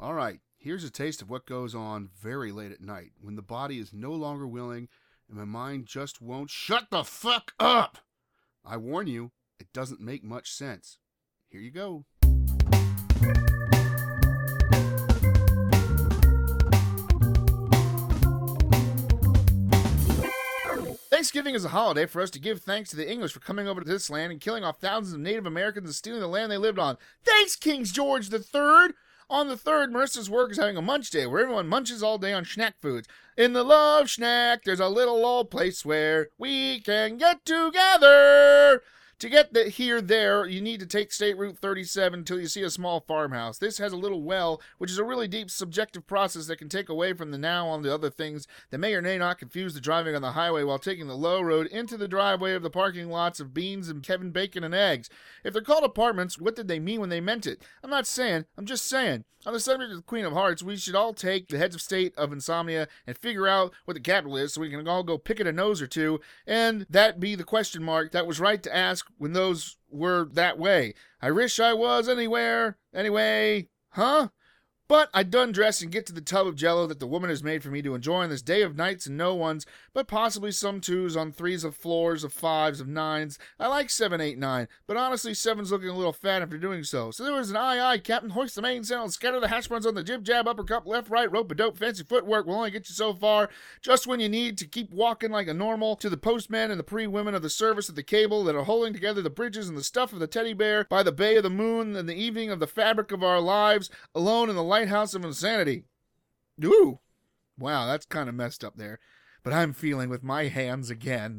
All right, here's a taste of what goes on very late at night when the body is no longer willing and my mind just won't shut the fuck up. I warn you, it doesn't make much sense. Here you go. Thanksgiving is a holiday for us to give thanks to the English for coming over to this land and killing off thousands of Native Americans and stealing the land they lived on. Thanks, King George III! On the third, Marissa's work is having a munch day where everyone munches all day on snack foods. In the love snack, there's a little old place where we can get together. To get the here there, you need to take State Route 37 until you see a small farmhouse. This has a little well, which is a really deep subjective process that can take away from the now on the other things that may or may not confuse the driving on the highway while taking the low road into the driveway of the parking lots of beans and Kevin Bacon and eggs. If they're called apartments, what did they mean when they meant it? I'm not saying, I'm just saying. On the subject of the Queen of Hearts, we should all take the heads of state of insomnia and figure out what the capital is so we can all go pick it a nose or two, and that be the question mark that was right to ask when those were that way. I wish I was anywhere. Anyway, huh? But I done dress and get to the tub of jello that the woman has made for me to enjoy on this day of nights and no ones, but possibly some twos on threes of floors of fives of nines. I like seven, eight, nine, but honestly, seven's looking a little fat after doing so. So there was an aye aye, Captain, hoist the mainsail and scatter the hash browns on the jib jab, uppercut, left, right, rope a dope, fancy footwork will only get you so far, just when you need to keep walking like a normal to the postman and the pre women of the service of the cable that are holding together the bridges and the stuff of the teddy bear by the bay of the moon and the evening of the fabric of our lives, alone in the lighthouse of insanity. Ooh, wow, that's kind of messed up there. But I'm feeling with my hands again.